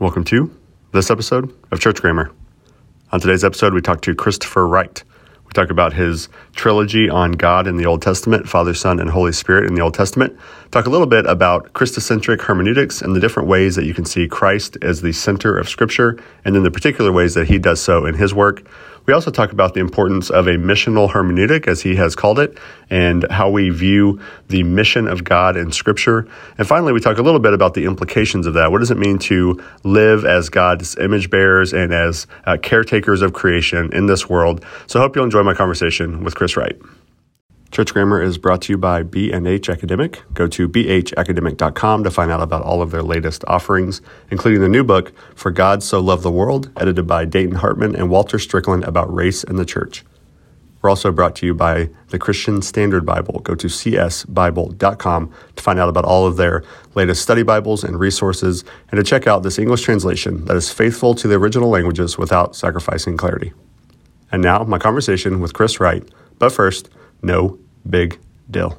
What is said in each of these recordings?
Welcome to this episode of Church Grammar. On today's episode, we talk to Christopher Wright. We talk about his trilogy on God in the Old Testament, Father, Son, and Holy Spirit in the Old Testament. Talk a little bit about Christocentric hermeneutics and the different ways that you can see Christ as the center of Scripture, and then the particular ways that he does so in his work. We also talk about the importance of a missional hermeneutic, as he has called it, and how we view the mission of God in Scripture. And finally, we talk a little bit about the implications of that. What does it mean to live as God's image bearers and as uh, caretakers of creation in this world? So I hope you'll enjoy my conversation with Chris Wright. Church Grammar is brought to you by B&H Academic. Go to bhacademic.com to find out about all of their latest offerings, including the new book, For God So Loved the World, edited by Dayton Hartman and Walter Strickland about race and the church. We're also brought to you by the Christian Standard Bible. Go to csbible.com to find out about all of their latest study Bibles and resources, and to check out this English translation that is faithful to the original languages without sacrificing clarity. And now, my conversation with Chris Wright. But first, no big deal.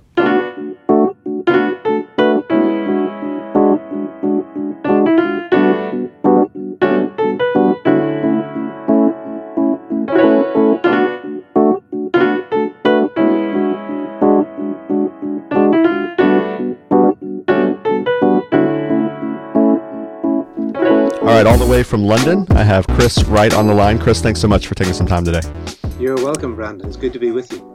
All right, all the way from London, I have Chris Wright on the line. Chris, thanks so much for taking some time today. You're welcome, Brandon. It's good to be with you.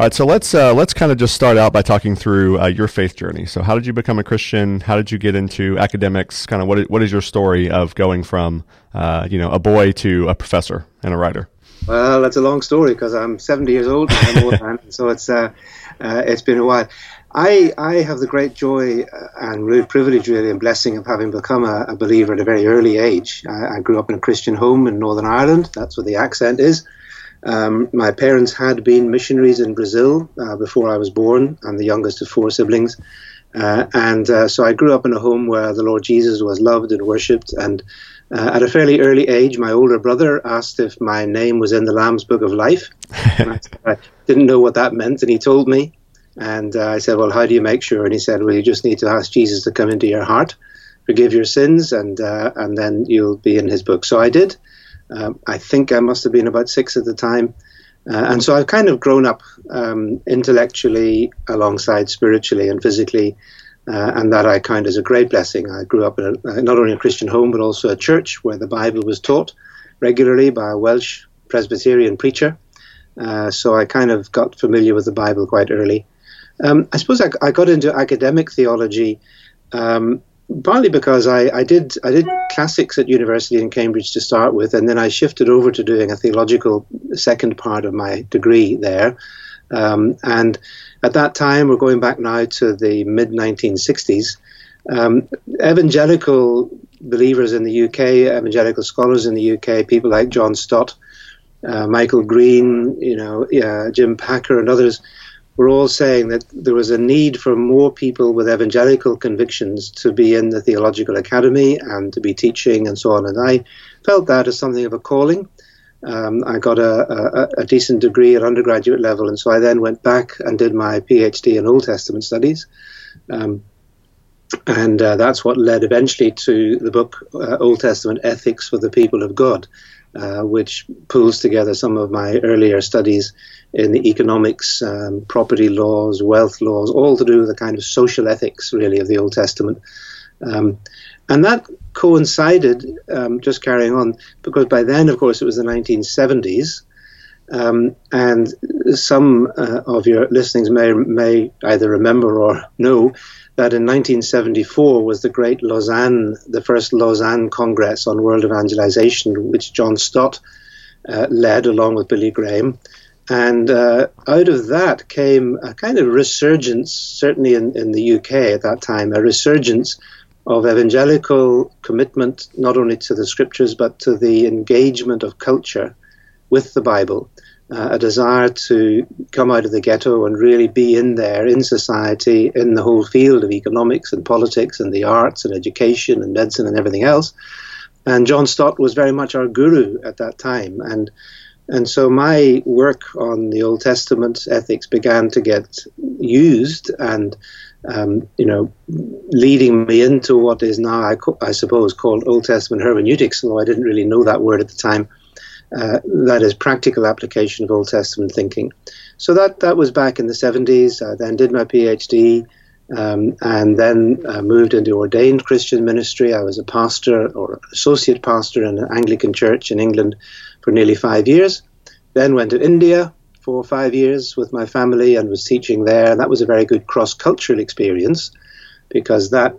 All right, so let's uh, let's kind of just start out by talking through uh, your faith journey. So, how did you become a Christian? How did you get into academics? Kind of what is, what is your story of going from uh, you know a boy to a professor and a writer? Well, that's a long story because I'm 70 years old, and so it's uh, uh, it's been a while. I I have the great joy uh, and real privilege, really, and blessing of having become a, a believer at a very early age. I, I, grew up in a Christian home in Northern Ireland. That's where the accent is. Um, my parents had been missionaries in Brazil uh, before I was born. I'm the youngest of four siblings. Uh, and uh, so I grew up in a home where the Lord Jesus was loved and worshipped. And uh, at a fairly early age, my older brother asked if my name was in the Lamb's Book of Life. I, I, didn't know what that meant, and he told me. And uh, I said, Well, how do you make sure? And he said, Well, you just need to ask Jesus to come into your heart, forgive your sins, and, uh, and then you'll be in his book. So I did. Um, I think I must have been about six at the time. Uh, and so I've kind of grown up um, intellectually alongside spiritually and physically. Uh, and that I count as a great blessing. I grew up in a, not only a Christian home, but also a church where the Bible was taught regularly by a Welsh Presbyterian preacher. Uh, so I kind of got familiar with the Bible quite early. Um, I suppose I, I, got into academic theology um, partly because I, I, did I did classics at university in Cambridge to start with, and then I shifted over to doing a theological second part of my degree there. Um, and at that time, we're going back now to the mid 1960s. Um, evangelical believers in the UK, evangelical scholars in the UK, people like John Stott, uh, Michael Green, you know, Jim Packer, and others were all saying that there was a need for more people with evangelical convictions to be in the theological academy and to be teaching and so on. And I felt that as something of a calling. Um, I got a, a, a, decent degree at undergraduate level, and so I then went back and did my PhD in Old Testament studies. Um, and uh, that's what led eventually to the book uh, Old Testament Ethics for the People of God, uh, which pulls together some of my earlier studies in the economics, um, property laws, wealth laws, all to do with the kind of social ethics, really, of the Old Testament. Um, and that coincided, um, just carrying on, because by then, of course, it was the 1970s. Um, and some uh, of your listeners may, may either remember or know that in 1974 was the great Lausanne, the first Lausanne Congress on World Evangelization, which John Stott uh, led along with Billy Graham. And uh, out of that came a kind of resurgence, certainly in, in the UK at that time, a resurgence of evangelical commitment not only to the scriptures but to the engagement of culture with the Bible, uh, a desire to come out of the ghetto and really be in there in society, in the whole field of economics and politics and the arts and education and medicine and everything else. And John Stott was very much our guru at that time. And and so my work on the Old Testament ethics began to get used and um, you know, leading me into what is now, I, I, suppose, called Old Testament hermeneutics, although I didn't really know that word at the time. Uh, that is practical application of Old Testament thinking. So that that was back in the 70s. I then did my PhD. Um, and then uh, moved into ordained Christian ministry. I was a pastor or associate pastor in an Anglican church in England for nearly five years. Then went to India for five years with my family and was teaching there. That was a very good cross cultural experience because that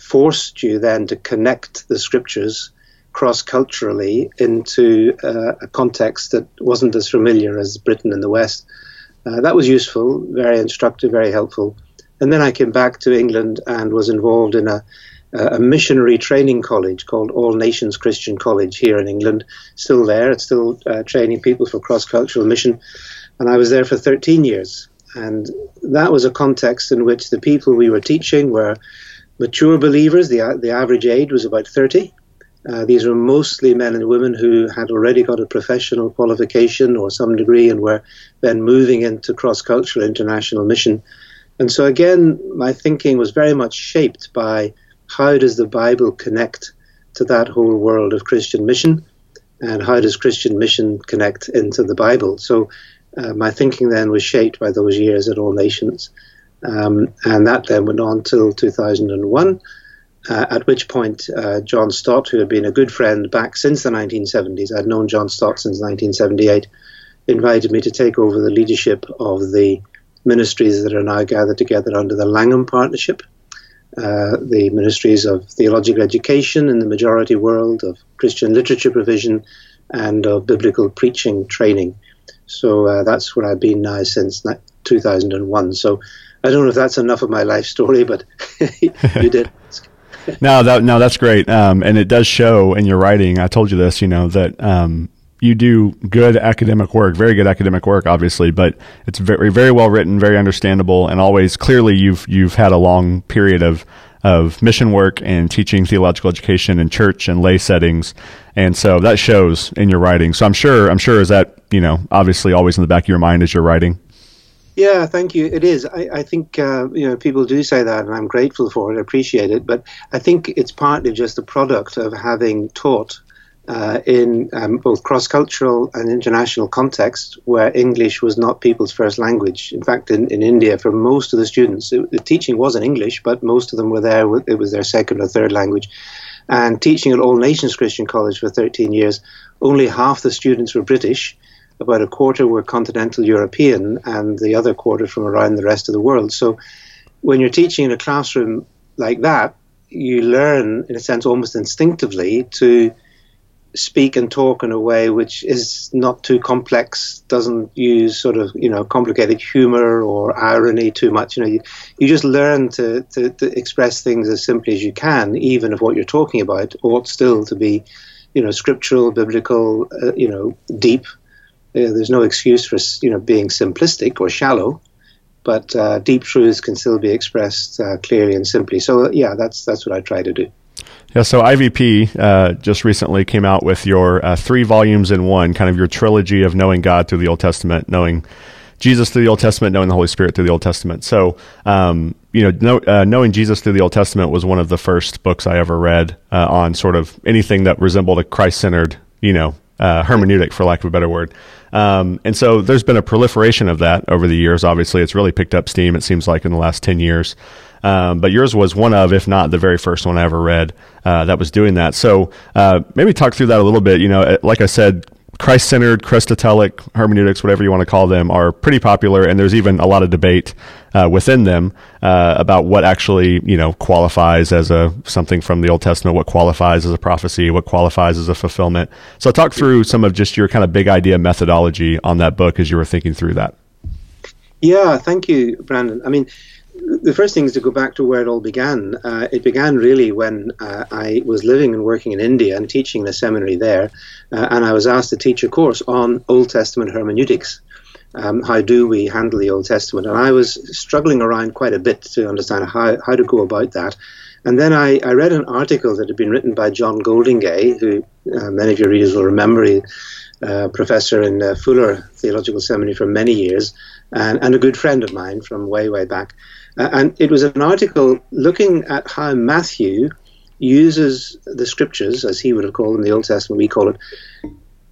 forced you then to connect the scriptures cross culturally into uh, a context that wasn't as familiar as Britain and the West. Uh, that was useful, very instructive, very helpful. And then I came back to England and was involved in a, a missionary training college called All Nations Christian College here in England. Still there, it's still uh, training people for cross cultural mission. And I was there for 13 years. And that was a context in which the people we were teaching were mature believers. The, the average age was about 30. Uh, these were mostly men and women who had already got a professional qualification or some degree and were then moving into cross cultural international mission. And so again, my thinking was very much shaped by how does the Bible connect to that whole world of Christian mission, and how does Christian mission connect into the Bible? So uh, my thinking then was shaped by those years at All Nations. Um, and that then went on till 2001, uh, at which point uh, John Stott, who had been a good friend back since the 1970s, I'd known John Stott since 1978, invited me to take over the leadership of the ministries that are now gathered together under the Langham Partnership. Uh, the ministries of theological education in the majority world, of Christian literature provision, and of biblical preaching training. So uh, that's where I've been now since 2001. So I don't know if that's enough of my life story, but you did. no, that, no, that's great. Um, and it does show in your writing. I told you this, you know, that um, you do good academic work, very good academic work, obviously, but it's very, very well written, very understandable, and always clearly you've you've had a long period of of mission work and teaching theological education in church and lay settings, and so that shows in your writing. So I'm sure I'm sure is that you know obviously always in the back of your mind as you're writing. Yeah, thank you. It is. I, I think uh, you know people do say that, and I'm grateful for it. I appreciate it. But I think it's partly just a product of having taught uh, in um, both cross cultural and international contexts where English was not people's first language. In fact, in, in India, for most of the students, it, the teaching was in English, but most of them were there, it was their second or third language. And teaching at All Nations Christian College for 13 years, only half the students were British, about a quarter were continental European, and the other quarter from around the rest of the world. So when you're teaching in a classroom like that, you learn, in a sense, almost instinctively to speak and talk in a way which is not too complex, doesn't use sort of you know complicated humor or irony too much. You know, you, you just learn to, to, to express things as simply as you can, even if what you're talking about ought still to be, you know, scriptural, biblical, uh, you know, deep. Uh, there's no excuse for you know being simplistic or shallow. But uh, deep truths can still be expressed uh, clearly and simply. So yeah, that's that's what I try to do. Yeah, so IVP uh, just recently came out with your uh, three volumes in one, kind of your trilogy of knowing God through the Old Testament, knowing Jesus through the Old Testament, knowing the Holy Spirit through the Old Testament. So, um, you know, know uh, knowing Jesus through the Old Testament was one of the first books I ever read uh, on sort of anything that resembled a Christ-centered, you know, uh, hermeneutic, for lack of a better word. Um, and so there's been a proliferation of that over the years. Obviously, it's really picked up steam. It seems like in the last ten years. Um, but yours was one of, if not the very first one I ever read uh, that was doing that. So uh, maybe talk through that a little bit. You know, like I said, Christ centered, Christotelic hermeneutics, whatever you want to call them, are pretty popular, and there's even a lot of debate uh, within them uh, about what actually you know qualifies as a something from the Old Testament, what qualifies as a prophecy, what qualifies as a fulfillment. So talk through some of just your kind of big idea methodology on that book as you were thinking through that. Yeah, thank you, Brandon. I mean, the first thing is to go back to where it all began. Uh, it began really when uh, I was living and working in India and teaching in a seminary there, uh, and I was asked to teach a course on Old Testament hermeneutics. Um, how do we handle the Old Testament? And I was struggling around quite a bit to understand how, how to go about that. And then I, I read an article that had been written by John Goldingay, who uh, many of your readers will remember, he, uh, professor in uh, Fuller Theological Seminary for many years, and, and a good friend of mine from way, way back. Uh, and it was an article looking at how Matthew uses the scriptures, as he would have called them, the Old Testament, we call it,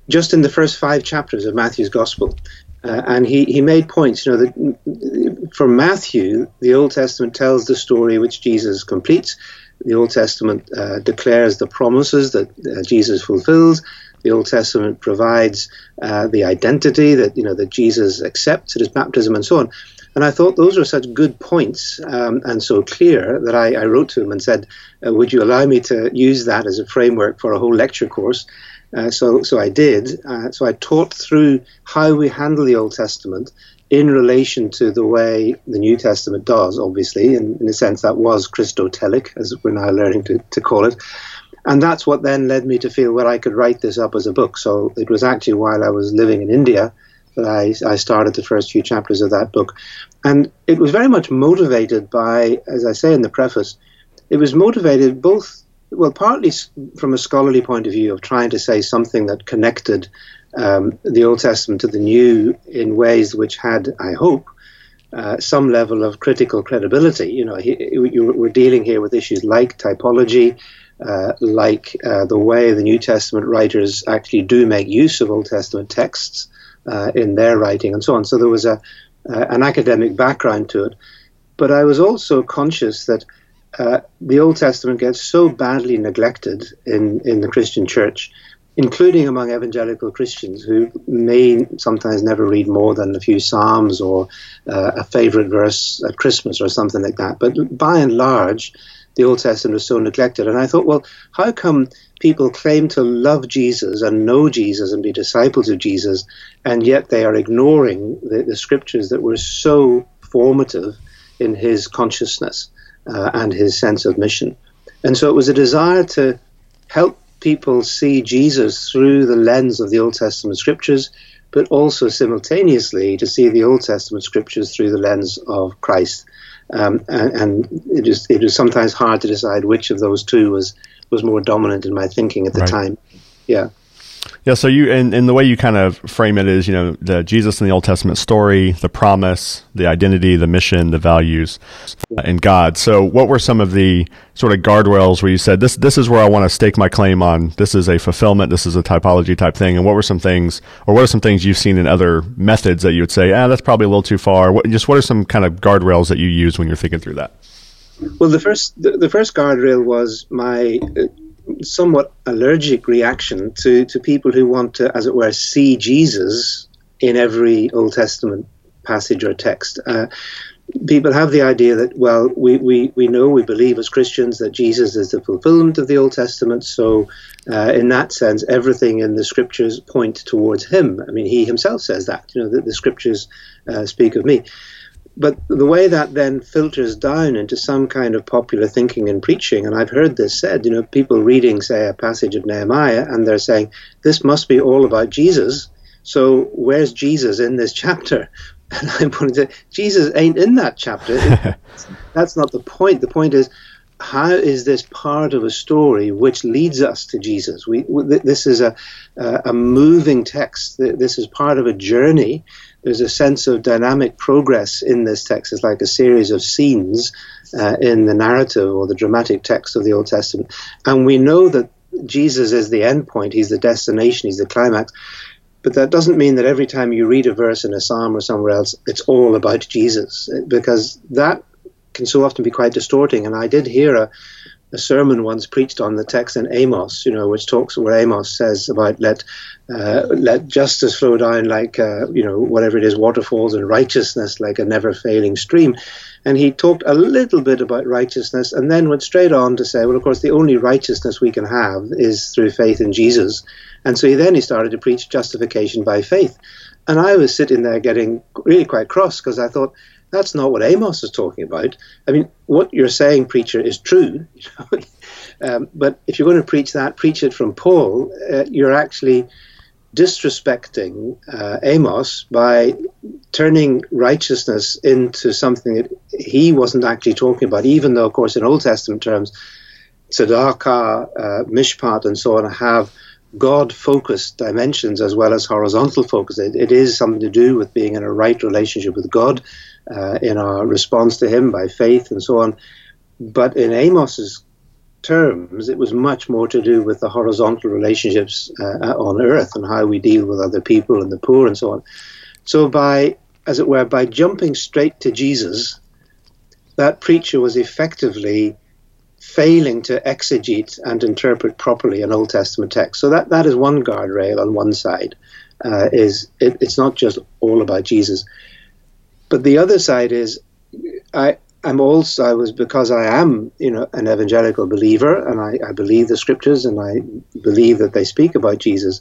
just in the first five chapters of Matthew's Gospel. Uh, and he, he made points, you know, that for Matthew, the Old Testament tells the story which Jesus completes. The Old Testament uh, declares the promises that uh, Jesus fulfills. The Old Testament provides uh, the identity that you know that Jesus accepts at his baptism and so on. And I thought those were such good points um, and so clear that I, I, wrote to him and said, uh, "Would you allow me to use that as a framework for a whole lecture course?" Uh, so, so I did. Uh, so I taught through how we handle the Old Testament in relation to the way the New Testament does, obviously, in, in a sense that was Christotelic, as we're now learning to, to call it. And that's what then led me to feel where I could write this up as a book. So it was actually while I was living in India I, I started the first few chapters of that book. And it was very much motivated by, as I say in the preface, it was motivated both well, partly from a scholarly point of view of trying to say something that connected um, the Old Testament to the New in ways which had, I hope, uh, some level of critical credibility. You know, he, we're dealing here with issues like typology, uh, like uh, the way the New Testament writers actually do make use of Old Testament texts uh, in their writing, and so on. So there was a an academic background to it, but I was also conscious that uh, the Old Testament gets so badly neglected in, in the Christian church, including among evangelical Christians who may sometimes never read more than a few Psalms or uh, a favorite verse at Christmas or something like that. But by and large, the Old Testament was so neglected. And I thought, well, how come people claim to love Jesus and know Jesus and be disciples of Jesus, and yet they are ignoring the, the scriptures that were so formative in his consciousness? uh, and his sense of mission. And so it was a desire to help people see Jesus through the lens of the Old Testament scriptures, but also simultaneously to see the Old Testament scriptures through the lens of Christ. Um, and, and it, is, it was sometimes hard to decide which of those two was, was more dominant in my thinking at the right. time. Yeah. Yeah, so you and, and the way you kind of frame it is, you know, the Jesus in the Old Testament story, the promise, the identity, the mission, the values, uh, and God. So, what were some of the sort of guardrails where you said this this is where I want to stake my claim on? This is a fulfillment. This is a typology type thing. And what were some things, or what are some things you've seen in other methods that you would say, ah, that's probably a little too far? What, just what are some kind of guardrails that you use when you're thinking through that? Well, the first the, the first guardrail was my uh, somewhat allergic reaction to, to people who want to, as it were, see Jesus in every Old Testament passage or text. Uh, people have the idea that, well, we, we, we know, we believe as Christians that Jesus is the fulfillment of the Old Testament, so uh, in that sense, everything in the scriptures point towards him. I mean, he himself says that, you know, that the scriptures uh, speak of me but the way that then filters down into some kind of popular thinking and preaching, and I've heard this said, you know, people reading, say, a passage of Nehemiah, and they're saying, this must be all about Jesus. So where's Jesus in this chapter? And I'm pointing to Jesus ain't in that chapter. That's not the point. The point is, how is this part of a story which leads us to Jesus? We, this is a, a moving text. This is part of a journey there's a sense of dynamic progress in this text. It's like a series of scenes uh, in the narrative or the dramatic text of the Old Testament. And we know that Jesus is the end point, he's the destination, he's the climax. But that doesn't mean that every time you read a verse in a psalm or somewhere else, it's all about Jesus, because that can so often be quite distorting. And I did hear a, a sermon once preached on the text in Amos, you know, which talks where Amos says about let uh, let justice flow down like uh, you know whatever it is, waterfalls, and righteousness like a never failing stream. And he talked a little bit about righteousness, and then went straight on to say, well, of course, the only righteousness we can have is through faith in Jesus. And so he then he started to preach justification by faith. And I was sitting there getting really quite cross because I thought, that's not what Amos is talking about. I mean, what you're saying, preacher, is true. um, but if you're going to preach that, preach it from Paul. Uh, you're actually disrespecting uh, Amos by turning righteousness into something that he wasn't actually talking about, even though, of course, in Old Testament terms, tzedakah, uh, mishpat, and so on have God focused dimensions as well as horizontal focus. It, it is something to do with being in a right relationship with God, uh, in our response to Him by faith and so on. But in Amos's terms, it was much more to do with the horizontal relationships uh, on earth and how we deal with other people and the poor and so on. So, by, as it were, by jumping straight to Jesus, that preacher was effectively failing to exegete and interpret properly an Old Testament text. So that, that is one guardrail on one side. Uh, is it, it's not just all about Jesus, but the other side is I I'm also I was because I am you know an evangelical believer and I, I believe the scriptures and I believe that they speak about Jesus.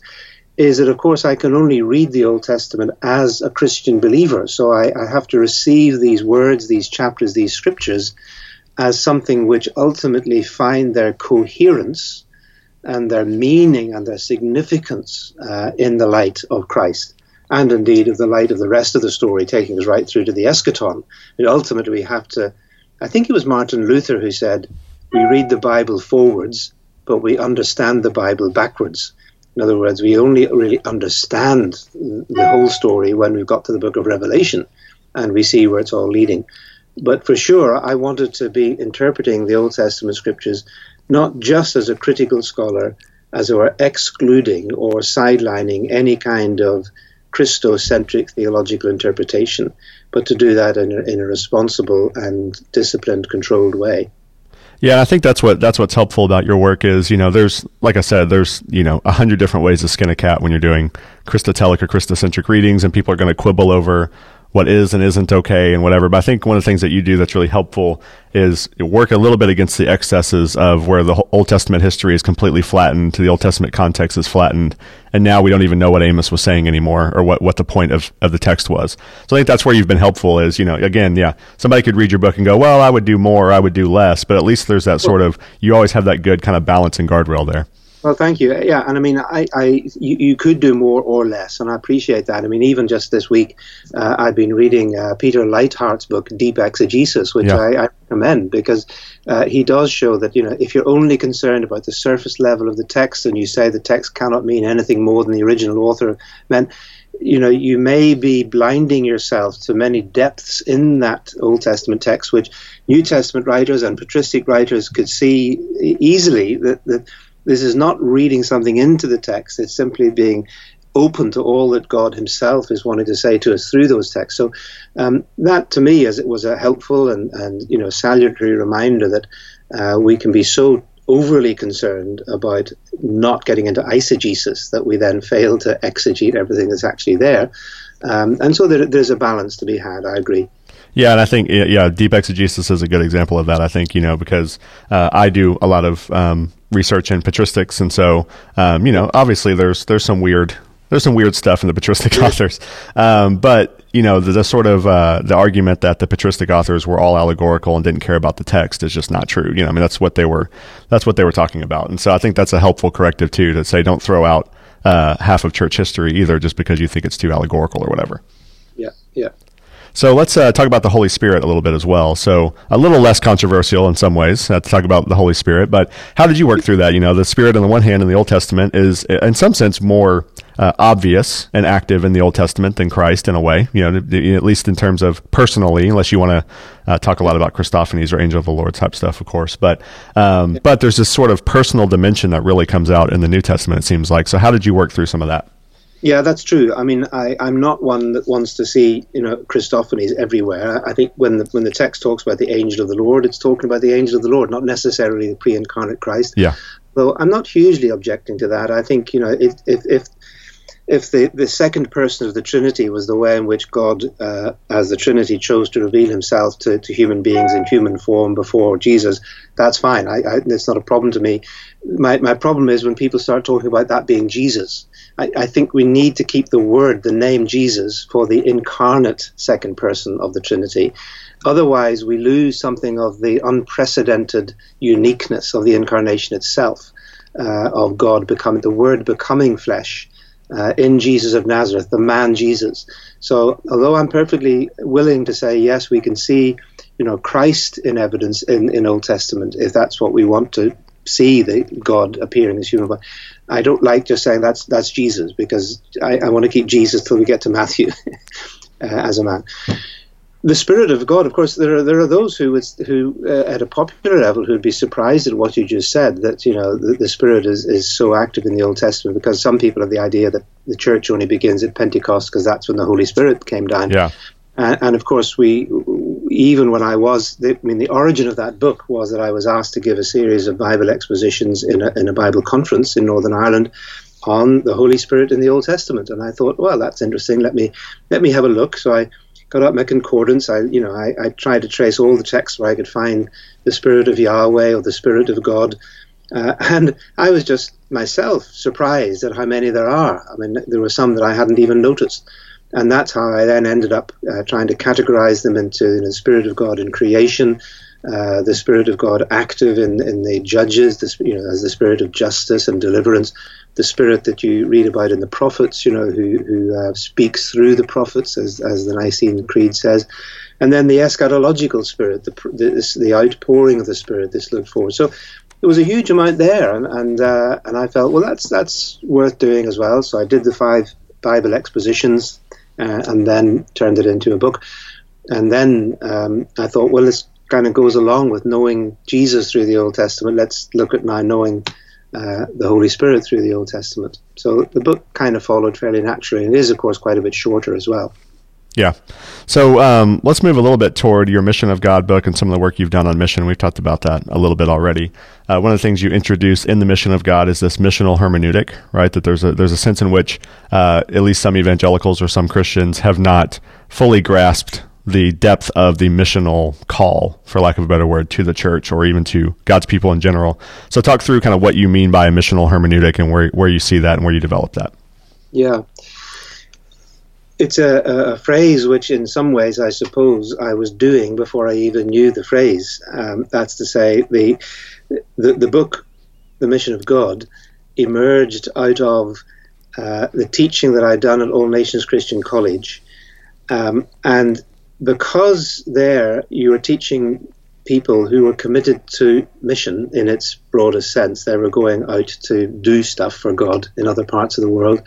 Is that of course I can only read the Old Testament as a Christian believer, so I, I have to receive these words, these chapters, these scriptures as something which ultimately find their coherence and their meaning and their significance uh, in the light of Christ and indeed of the light of the rest of the story, taking us right through to the eschaton. And ultimately, we have to. I think it was Martin Luther who said, "We read the Bible forwards, but we understand the Bible backwards." In other words, we only really understand the whole story when we've got to the book of Revelation and we see where it's all leading. But for sure, I wanted to be interpreting the Old Testament scriptures not just as a critical scholar, as it were, excluding or sidelining any kind of Christocentric theological interpretation, but to do that in a, in a responsible and disciplined, controlled way. Yeah, I think that's what that's what's helpful about your work is you know there's like I said there's you know a hundred different ways to skin a cat when you're doing Christotelic or Christocentric readings, and people are going to quibble over what is and isn't okay and whatever. But I think one of the things that you do that's really helpful is work a little bit against the excesses of where the Old Testament history is completely flattened, to the Old Testament context is flattened, and now we don't even know what Amos was saying anymore or what, what the point of, of the text was. So I think that's where you've been helpful is, you know, again, yeah, somebody could read your book and go, well, I would do more, I would do less, but at least there's that sort of, you always have that good kind of balance and guardrail there. Well, thank you. Yeah, and I mean, I, I you, you, could do more or less, and I appreciate that. I mean, even just this week, uh, I've been reading uh, Peter Leithart's book, Deep Exegesis, which yeah. I, I, recommend because uh, he does show that you know if you're only concerned about the surface level of the text and you say the text cannot mean anything more than the original author meant, you know, you may be blinding yourself to many depths in that Old Testament text, which New Testament writers and patristic writers could see easily that that this is not reading something into the text, it's simply being open to all that God Himself is wanting to say to us through those texts. So um, that, to me, as it was a helpful and, and you know salutary reminder that uh, we can be so overly concerned about not getting into eisegesis that we then fail to exegete everything that's actually there. Um, and so there, there's a balance to be had. I agree. Yeah, and I think yeah, deep exegesis is a good example of that. I think you know because uh, I do a lot of um, research in patristics, and so um, you know obviously there's there's some weird there's some weird stuff in the patristic authors, um, but you know the, the sort of uh, the argument that the patristic authors were all allegorical and didn't care about the text is just not true. You know, I mean that's what they were that's what they were talking about, and so I think that's a helpful corrective too to say don't throw out uh, half of church history either just because you think it's too allegorical or whatever. Yeah, yeah. So let's uh, talk about the Holy Spirit a little bit as well. So a little less controversial in some ways uh, to talk about the Holy Spirit, but how did you work through that? You know, the Spirit on the one hand in the Old Testament is in some sense more uh, obvious and active in the Old Testament than Christ in a way, you know, at least in terms of personally, unless you want to uh, talk a lot about Christophanies or Angel of the Lord type stuff, of course. But, um, but there's this sort of personal dimension that really comes out in the New Testament, it seems like. So how did you work through some of that? Yeah, that's true. I mean, I, am not one that wants to see, you know, Christophanies everywhere. I think when the when the text talks about the angel of the Lord, it's talking about the angel of the Lord, not necessarily the pre-incarnate Christ. Yeah. Though I'm not hugely objecting to that. I think, you know, if if, if if the, the second person of the Trinity was the way in which God, uh, as the Trinity, chose to reveal himself to, to human beings in human form before Jesus, that's fine. I, I, it's not a problem to me. My, my problem is when people start talking about that being Jesus. I, I think we need to keep the word, the name Jesus, for the incarnate second person of the Trinity. Otherwise, we lose something of the unprecedented uniqueness of the incarnation itself, uh, of God becoming, the Word becoming flesh uh, in Jesus of Nazareth, the man Jesus. So, although I'm perfectly willing to say yes, we can see, you know, Christ in evidence in in Old Testament, if that's what we want to see the God appearing as human body. I don't like just saying that's that's Jesus because I, I want to keep Jesus till we get to Matthew uh, as a man. The Spirit of God, of course, there are there are those who would, who uh, at a popular level who'd be surprised at what you just said that you know the, the Spirit is, is so active in the Old Testament because some people have the idea that the church only begins at Pentecost because that's when the Holy Spirit came down. Yeah. Uh, and of course, we even when I was, I mean, the origin of that book was that I was asked to give a series of Bible expositions in a, in a Bible conference in Northern Ireland on the Holy Spirit in the Old Testament. And I thought, well, that's interesting. Let me let me have a look. So I got out my concordance. I, you know, I, I tried to trace all the texts where I could find the Spirit of Yahweh or the Spirit of God. Uh, and I was just myself surprised at how many there are. I mean, there were some that I hadn't even noticed and that's how I then ended up uh, trying to categorize them into you know, the Spirit of God in creation, uh, the Spirit of God active in, in the judges, the, you know, as the Spirit of justice and deliverance, the Spirit that you read about in the prophets, you know, who, who uh, speaks through the prophets, as, as the Nicene Creed says, and then the eschatological Spirit, the, the, the outpouring of the Spirit, this looked forward. So there was a huge amount there, and and, uh, and I felt well that's that's worth doing as well. So I did the five Bible expositions uh, and then turned it into a book. And then um, I thought, well, this kind of goes along with knowing Jesus through the Old Testament. Let's look at now knowing uh, the Holy Spirit through the Old Testament. So the book kind of followed fairly naturally, it is, of course, quite a bit shorter as well. Yeah. So um, let's move a little bit toward your Mission of God book and some of the work you've done on mission. We've talked about that a little bit already. Uh, one of the things you introduce in the Mission of God is this missional hermeneutic, right? That there's a there's a sense in which uh, at least some evangelicals or some Christians have not fully grasped the depth of the missional call, for lack of a better word, to the church or even to God's people in general. So talk through kind of what you mean by a missional hermeneutic and where where you see that and where you develop that. Yeah it's a, a, phrase which, in some ways, I suppose I was doing before I even knew the phrase. Um, that's to say, the, the, the book, The Mission of God, emerged out of uh, the teaching that I'd done at All Nations Christian College, um, and because there you were teaching people who were committed to mission in its broadest sense, they were going out to do stuff for God in other parts of the world.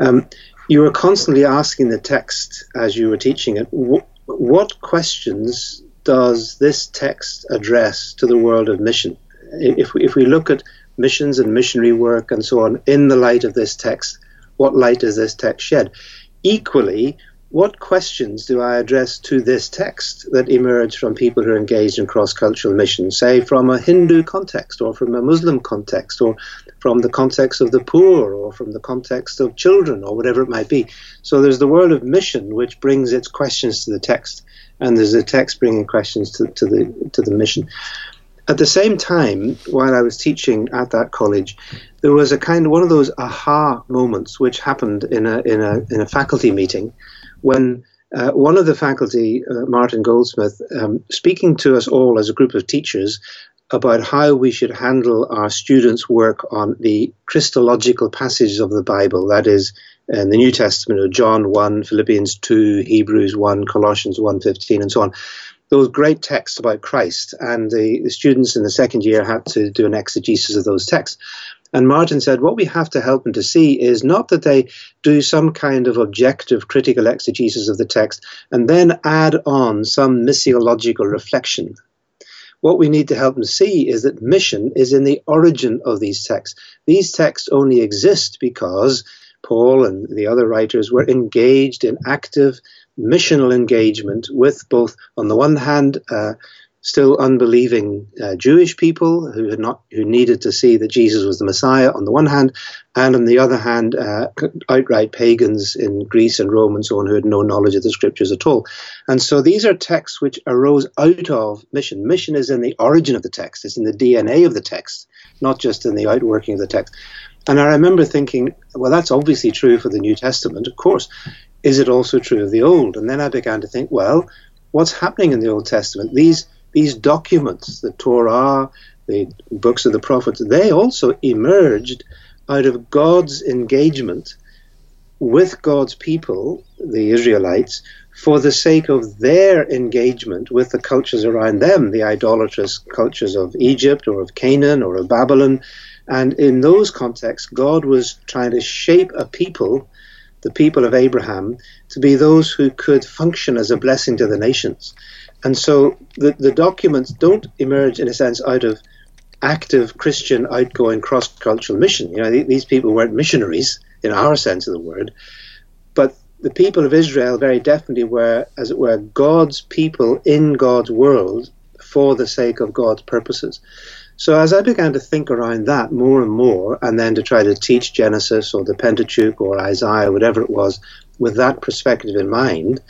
Um, you were constantly asking the text as you were teaching it, wh- what questions does this text address to the world of mission? If we, if we look at missions and missionary work and so on in the light of this text, what light does this text shed? Equally, what questions do I address to this text that emerge from people who are engaged in cross cultural mission, say from a Hindu context or from a Muslim context or from the context of the poor or from the context of children or whatever it might be? So there's the world of mission which brings its questions to the text, and there's the text bringing questions to, to the to the mission. At the same time, while I was teaching at that college, there was a kind of one of those aha moments which happened in a in a in a faculty meeting when uh, one of the faculty, uh, Martin Goldsmith, um, speaking to us all as a group of teachers about how we should handle our students' work on the Christological passages of the Bible, that is, in the New Testament of John 1, Philippians 2, Hebrews 1, Colossians 1.15, and so on. Those great texts about Christ, and the, the students in the second year had to do an exegesis of those texts. And Martin said, what we have to help them to see is not that they do some kind of objective critical exegesis of the text and then add on some missiological reflection. What we need to help them see is that mission is in the origin of these texts. These texts only exist because Paul and the other writers were engaged in active missional engagement with both, on the one hand, uh, still unbelieving uh, Jewish people who had not who needed to see that Jesus was the Messiah on the one hand, and on the other hand, uh, outright pagans in Greece and Rome and so on who had no knowledge of the scriptures at all. And so these are texts which arose out of mission. Mission is in the origin of the text; it's in the DNA of the text, not just in the outworking of the text. And I remember thinking, well, that's obviously true for the New Testament, of course. Is it also true of the Old? And then I began to think, well, what's happening in the Old Testament? These these documents, the Torah, the books of the prophets, they also emerged out of God's engagement with God's people, the Israelites, for the sake of their engagement with the cultures around them, the idolatrous cultures of Egypt or of Canaan or of Babylon. And in those contexts, God was trying to shape a people, the people of Abraham, to be those who could function as a blessing to the nations. And so the, the documents don't emerge, in a sense, out of active Christian outgoing cross cultural mission. You know, these people weren't missionaries in our sense of the word, but the people of Israel very definitely were, as it were, God's people in God's world for the sake of God's purposes. So as I began to think around that more and more, and then to try to teach Genesis or the Pentateuch or Isaiah, whatever it was, with that perspective in mind,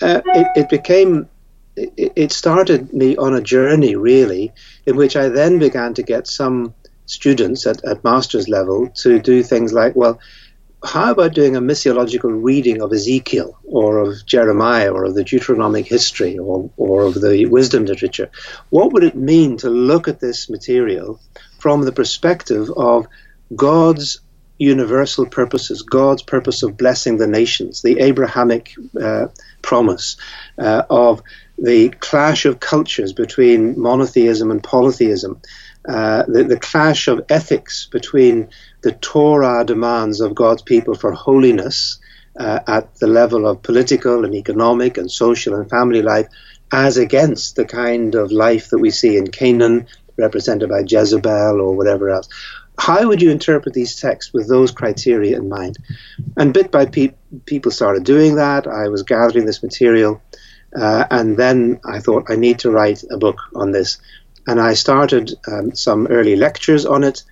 uh, it, it became it started me on a journey really in which I then began to get some students at, at master's level to do things like, well, how about doing a missiological reading of Ezekiel or of Jeremiah or of the Deuteronomic history or, or of the wisdom literature? What would it mean to look at this material from the perspective of God's universal purposes, God's purpose of blessing the nations, the Abrahamic uh, promise uh, of the clash of cultures between monotheism and polytheism, uh, the, the clash of ethics between the Torah demands of God's people for holiness uh, at the level of political and economic and social and family life, as against the kind of life that we see in Canaan, represented by Jezebel or whatever else. How would you interpret these texts with those criteria in mind? And bit by bit, people started doing that. I was gathering this material. Uh, and then I thought, I need to write a book on this. And I started um, some early lectures on it.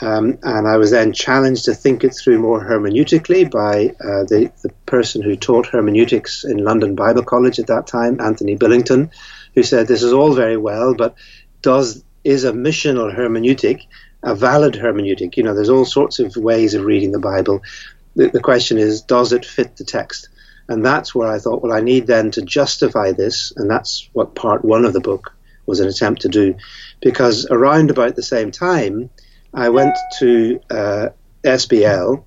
Um, and I was then challenged to think it through more hermeneutically by uh, the, the person who taught hermeneutics in London Bible College at that time, Anthony Billington, who said, This is all very well, but does is a missional hermeneutic a valid hermeneutic? You know, there's all sorts of ways of reading the Bible. The, the question is, does it fit the text? And that's where I thought, well, I need then to justify this, and that's what part one of the book was an attempt to do. Because around about the same time, I went to uh, SBL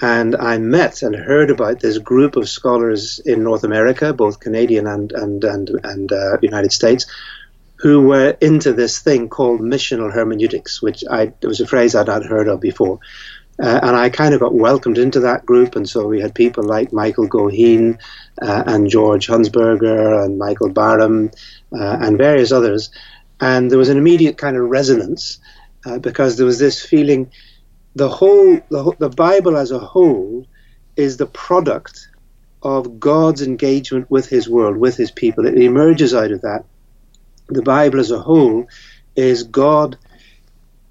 and I met and heard about this group of scholars in North America, both Canadian and, and, and, and uh, United States, who were into this thing called missional hermeneutics, which I, it was a phrase I'd not heard of before. Uh, and I kind of got welcomed into that group, and so we had people like Michael Goheen uh, and George Hunsberger and Michael Barram uh, and various others. And there was an immediate kind of resonance uh, because there was this feeling the whole, the, the Bible as a whole is the product of God's engagement with his world, with his people. It emerges out of that. The Bible as a whole is God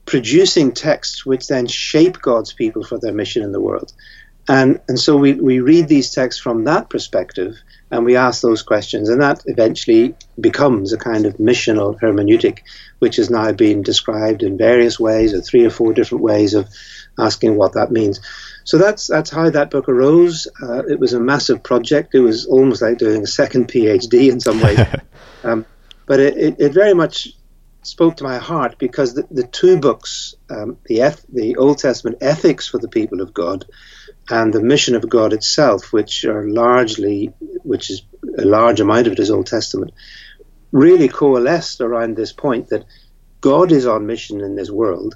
producing texts which then shape God's people for their mission in the world. And, and so we, we read these texts from that perspective and we ask those questions, and that eventually becomes a kind of missional hermeneutic, which has now been described in various ways, or three or four different ways of asking what that means. So that's that's how that book arose. Uh, it was a massive project. It was almost like doing a second PhD in some ways, um, but it, it, it, very much spoke to my heart because the, the two books, um, the eth- the Old Testament ethics for the people of God, and the mission of God itself, which are largely, which is a large amount of it is Old Testament, really coalesced around this point that God is on mission in this world.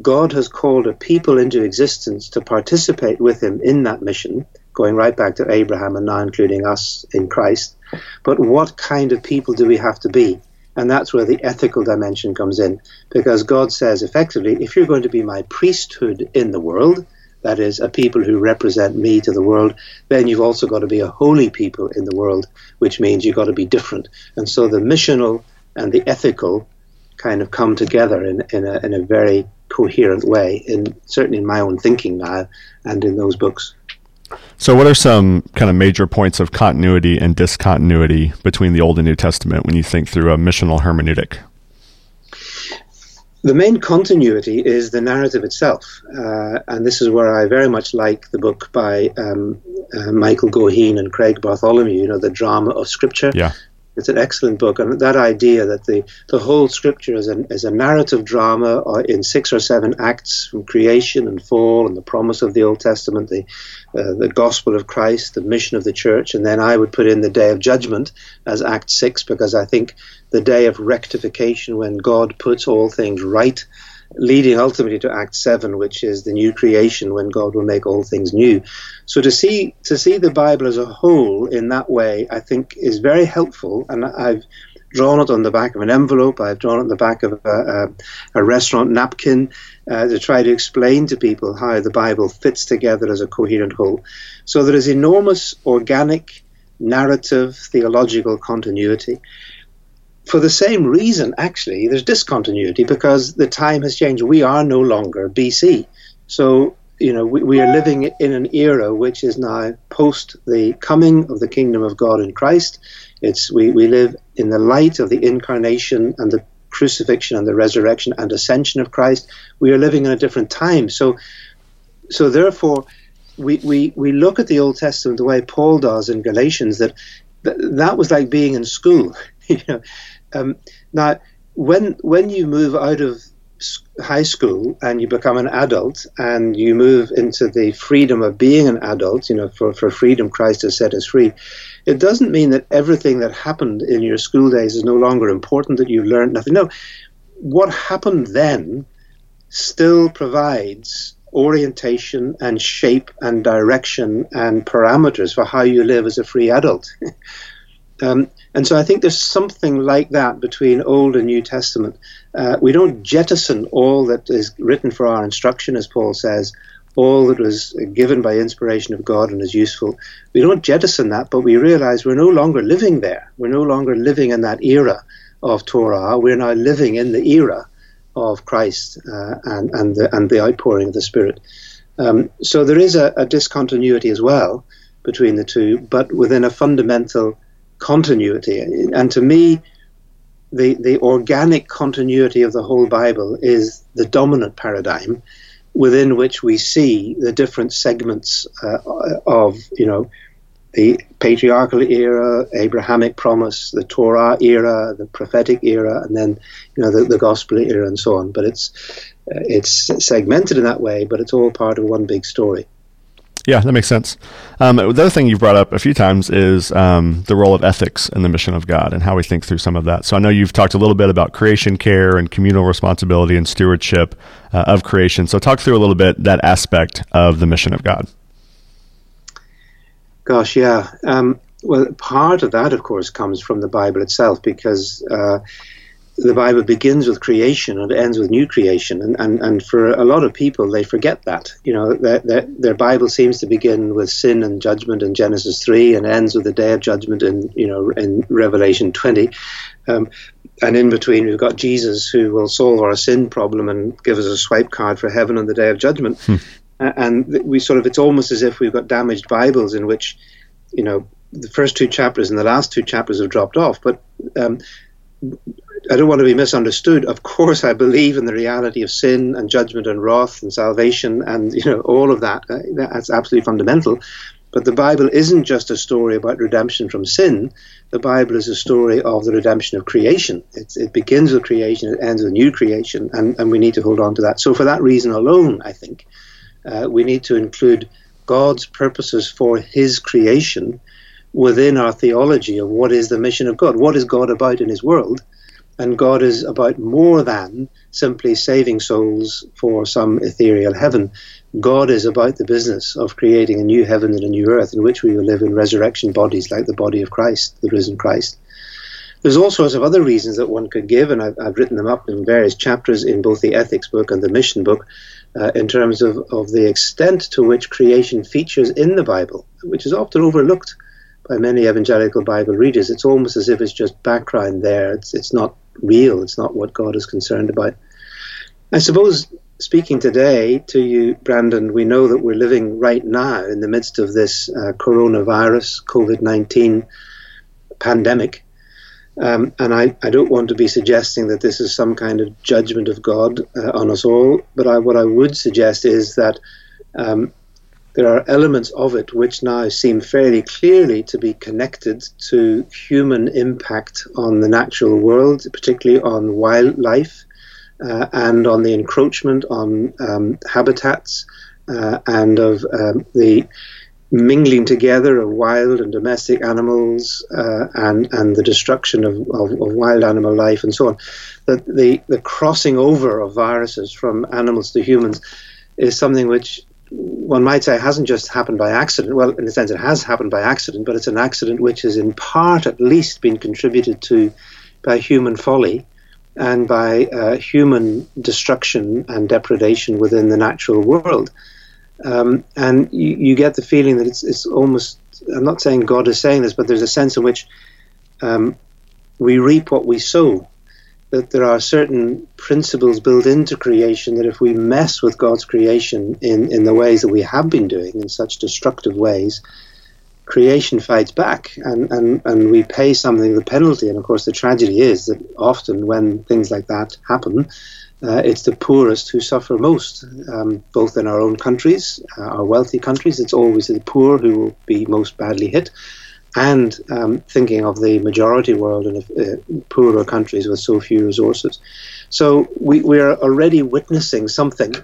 God has called a people into existence to participate with Him in that mission, going right back to Abraham and now including us in Christ. But what kind of people do we have to be? And that's where the ethical dimension comes in. Because God says effectively, if you're going to be my priesthood in the world, that is, a people who represent me to the world, then you've also got to be a holy people in the world, which means you've got to be different. And so the missional and the ethical kind of come together in, in, a, in a very coherent way, in, certainly in my own thinking now and in those books. So, what are some kind of major points of continuity and discontinuity between the Old and New Testament when you think through a missional hermeneutic? The main continuity is the narrative itself, uh, and this is where I very much like the book by um, uh, Michael Goheen and Craig Bartholomew. You know, the drama of Scripture. Yeah. It's an excellent book, and that idea that the, the whole scripture is, an, is a narrative drama uh, in six or seven acts from creation and fall and the promise of the Old Testament, the, uh, the gospel of Christ, the mission of the church, and then I would put in the day of judgment as Act six because I think the day of rectification when God puts all things right leading ultimately to Act Seven, which is the new creation when God will make all things new. So to see to see the Bible as a whole in that way, I think, is very helpful, and I've drawn it on the back of an envelope. I've drawn it on the back of a, a, a restaurant napkin uh, to try to explain to people how the Bible fits together as a coherent whole. So there is enormous organic narrative theological continuity for the same reason, actually, there's discontinuity because the time has changed. We are no longer BC. So, you know, we, we, are living in an era which is now post the coming of the kingdom of God in Christ. It's we, we live in the light of the incarnation and the crucifixion and the resurrection and ascension of Christ. We are living in a different time. So, so therefore, we, we, we look at the Old Testament the way Paul does in Galatians that that was like being in school. you know, um, now, when when you move out of high school and you become an adult and you move into the freedom of being an adult, you know, for, for freedom Christ has set us free, it doesn't mean that everything that happened in your school days is no longer important, that you've learned nothing. No, what happened then still provides orientation and shape and direction and parameters for how you live as a free adult. um, and so I think there's something like that between Old and New Testament. Uh, we don't jettison all that is written for our instruction, as Paul says, all that was given by inspiration of God and is useful. We don't jettison that, but we realize we're no longer living there. We're no longer living in that era of Torah. We're now living in the era of Christ uh, and, and, the, and the outpouring of the Spirit. Um, so there is a, a discontinuity as well between the two, but within a fundamental continuity. And to me, the, the organic continuity of the whole Bible is the dominant paradigm within which we see the different segments uh, of, you know, the patriarchal era, Abrahamic promise, the Torah era, the prophetic era, and then, you know, the, the gospel era and so on. But it's, uh, it's segmented in that way, but it's all part of one big story. Yeah, that makes sense. Um, the other thing you've brought up a few times is um, the role of ethics in the mission of God and how we think through some of that. So I know you've talked a little bit about creation care and communal responsibility and stewardship uh, of creation. So talk through a little bit that aspect of the mission of God. Gosh, yeah. Um, well, part of that, of course, comes from the Bible itself because. Uh, the Bible begins with creation and ends with new creation. And, and, and for a lot of people, they forget that. You know, their, their, their, Bible seems to begin with sin and judgment in Genesis 3 and ends with the day of judgment in, you know, in Revelation 20. Um, and in between, we've got Jesus who will solve our sin problem and give us a swipe card for heaven on the day of judgment. Hmm. And we sort of, it's almost as if we've got damaged Bibles in which, you know, the first two chapters and the last two chapters have dropped off. But um, I don't want to be misunderstood. Of course, I believe in the reality of sin and judgment and wrath and salvation and you know all of that. Uh, that's absolutely fundamental. But the Bible isn't just a story about redemption from sin. The Bible is a story of the redemption of creation. It's, it begins with creation, it ends with a new creation, and, and we need to hold on to that. So, for that reason alone, I think uh, we need to include God's purposes for His creation within our theology of what is the mission of God. What is God about in His world? And God is about more than simply saving souls for some ethereal heaven. God is about the business of creating a new heaven and a new earth in which we will live in resurrection bodies like the body of Christ, the risen Christ. There's all sorts of other reasons that one could give, and I've, I've written them up in various chapters in both the ethics book and the mission book, uh, in terms of, of the extent to which creation features in the Bible, which is often overlooked by many evangelical Bible readers. It's almost as if it's just background there. It's, it's not real. It's not what God is concerned about. I suppose, speaking today to you, Brandon, we know that we're living right now in the midst of this uh, coronavirus, COVID 19 pandemic. Um, and I, I, don't want to be suggesting that this is some kind of judgment of God uh, on us all, but I, what I would suggest is that um, there are elements of it which now seem fairly clearly to be connected to human impact on the natural world, particularly on wildlife uh, and on the encroachment on um, habitats uh, and of um, the mingling together of wild and domestic animals uh, and and the destruction of, of, of, wild animal life and so on. That the, the crossing over of viruses from animals to humans is something which one might say hasn't just happened by accident. Well, in a sense, it has happened by accident, but it's an accident which has in part at least been contributed to by human folly and by uh, human destruction and depredation within the natural world. Um, and you, you, get the feeling that it's, it's, almost, I'm not saying God is saying this, but there's a sense in which um, we reap what we sow. That there are certain principles built into creation that if we mess with God's creation in, in the ways that we have been doing, in such destructive ways, creation fights back and, and, and we pay something the penalty. And of course, the tragedy is that often when things like that happen, uh, it's the poorest who suffer most, um, both in our own countries, uh, our wealthy countries. It's always the poor who will be most badly hit. And um, thinking of the majority world and uh, poorer countries with so few resources. So we, we are already witnessing something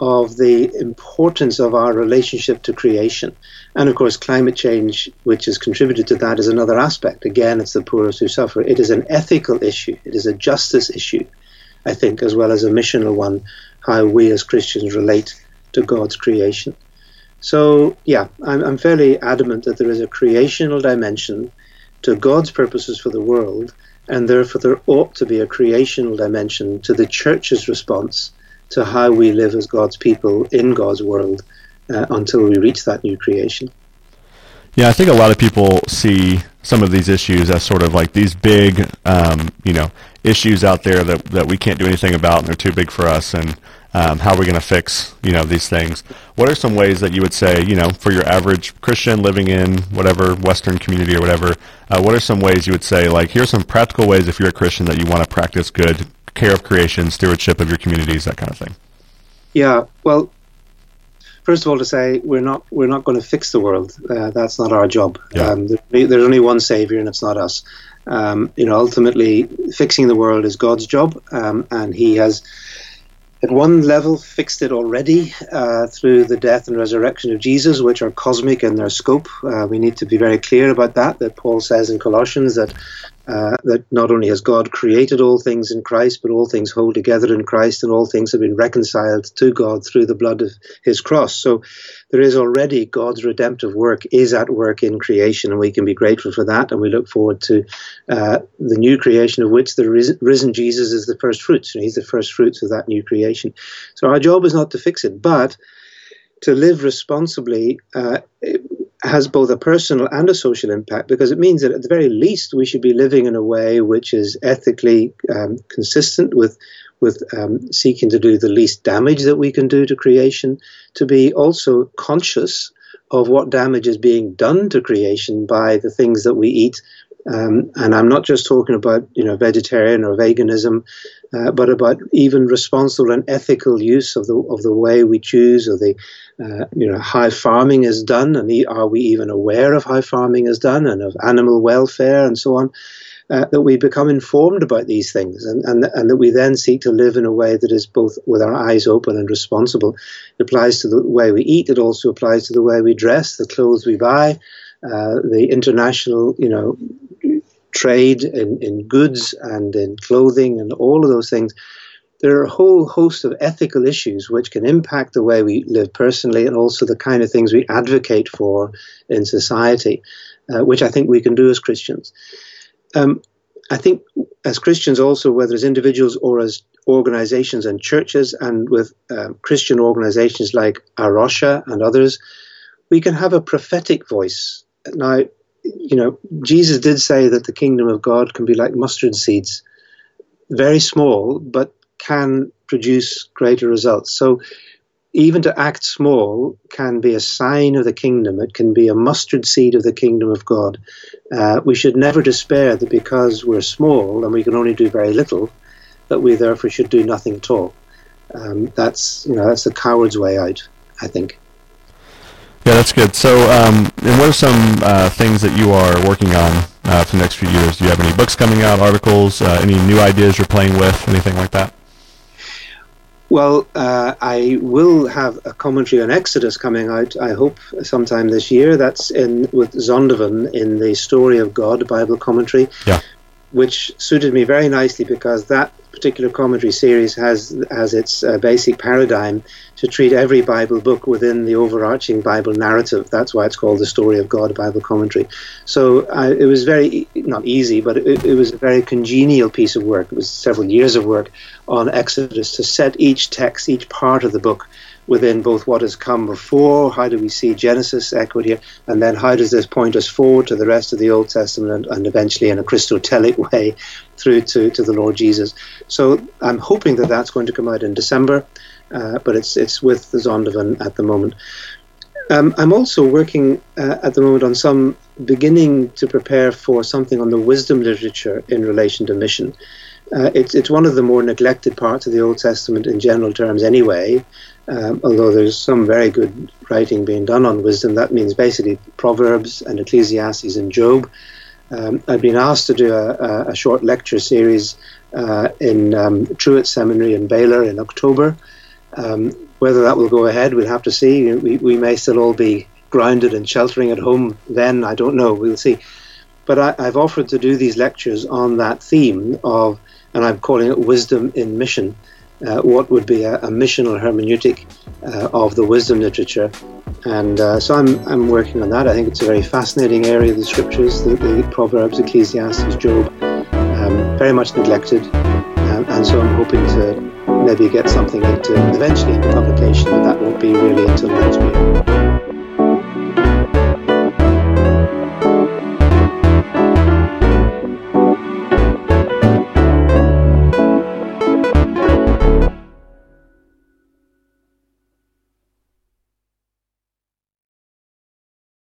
of the importance of our relationship to creation. And of course, climate change, which has contributed to that, is another aspect. Again, it's the poorest who suffer. It is an ethical issue, it is a justice issue. I think, as well as a missional one, how we as Christians relate to God's creation. So, yeah, I'm, I'm fairly adamant that there is a creational dimension to God's purposes for the world, and therefore there ought to be a creational dimension to the church's response to how we live as God's people in God's world uh, until we reach that new creation. Yeah, I think a lot of people see some of these issues as sort of like these big, um, you know, issues out there that, that we can't do anything about and they're too big for us and um, how are we going to fix you know these things? What are some ways that you would say you know for your average christian living in whatever western community or whatever uh, what are some ways you would say like here's some practical ways if you're a christian that you want to practice good care of creation stewardship of your communities that kind of thing? Yeah well first of all to say we're not we're not going to fix the world uh, that's not our job. Yeah. um, there's only one savior and it's not us. Um, you know, ultimately, fixing the world is God's job, um, and He has, at one level, fixed it already uh, through the death and resurrection of Jesus, which are cosmic in their scope. Uh, we need to be very clear about that. That Paul says in Colossians that uh, that not only has God created all things in Christ, but all things hold together in Christ, and all things have been reconciled to God through the blood of His cross. So there is already God's redemptive work is at work in creation, and we can be grateful for that. And we look forward to uh, the new creation of which the risen, Jesus is the first fruits. He's the first fruits of that new creation. So our job is not to fix it, but to live responsibly uh, has both a personal and a social impact because it means that at the very least we should be living in a way which is ethically um, consistent with with um, seeking to do the least damage that we can do to creation, to be also conscious of what damage is being done to creation by the things that we eat. Um, and I'm not just talking about you know vegetarian or veganism, uh, but about even responsible and ethical use of the of the way we choose or the uh, you know how farming is done, and are we even aware of how farming is done and of animal welfare and so on. Uh, that we become informed about these things and, and, and that we then seek to live in a way that is both with our eyes open and responsible. It applies to the way we eat, it also applies to the way we dress, the clothes we buy, uh, the international, you know, trade in, in goods and in clothing and all of those things. There are a whole host of ethical issues which can impact the way we live personally and also the kind of things we advocate for in society, uh, which I think we can do as Christians. Um, I think as Christians, also, whether as individuals or as organizations and churches, and with um, Christian organizations like A Rocha and others, we can have a prophetic voice. Now, you know, Jesus did say that the kingdom of God can be like mustard seeds, very small, but can produce greater results. So, even to act small can be a sign of the kingdom. It can be a mustard seed of the kingdom of God. Uh, we should never despair that because we're small and we can only do very little, that we therefore should do nothing at all. Um, that's you know that's the coward's way out, I think. Yeah, that's good. So, um, and what are some uh, things that you are working on uh, for the next few years? Do you have any books coming out, articles, uh, any new ideas you're playing with, anything like that? Well, uh, I will have a commentary on Exodus coming out. I hope sometime this year. That's in with Zondervan in the Story of God Bible commentary. Yeah. Which suited me very nicely because that particular commentary series has has its uh, basic paradigm to treat every Bible book within the overarching Bible narrative. That's why it's called the Story of God Bible Commentary. So uh, it was very not easy, but it, it, was a very congenial piece of work. It was several years of work on Exodus to set each text, each part of the book within both what has come before, how do we see Genesis echoed here, and then how does this point us forward to the rest of the Old Testament and, and eventually in a Christotelic way through to, to the Lord Jesus. So I'm hoping that that's going to come out in December, uh, but it's, it's with the Zondervan at the moment. Um, I'm also working uh, at the moment on some beginning to prepare for something on the wisdom literature in relation to mission. Uh, it's, it's one of the more neglected parts of the Old Testament in general terms, anyway. Um, although there's some very good writing being done on wisdom, that means basically Proverbs and Ecclesiastes and Job. Um, I've been asked to do a, a short lecture series uh, in um, Truett Seminary in Baylor in October. Um, whether that will go ahead, we'll have to see. We, we may still all be grounded and sheltering at home then, I don't know, we'll see. But I, have offered to do these lectures on that theme of, and I'm calling it wisdom in mission uh, what would be a, a missional hermeneutic uh, of the wisdom literature. And uh, so I'm, I'm working on that. I think it's a very fascinating area of the scriptures, the, the Proverbs, Ecclesiastes, Job, um, very much neglected. Um, and so I'm hoping to maybe get something into eventually into publication, but that won't be really until next year.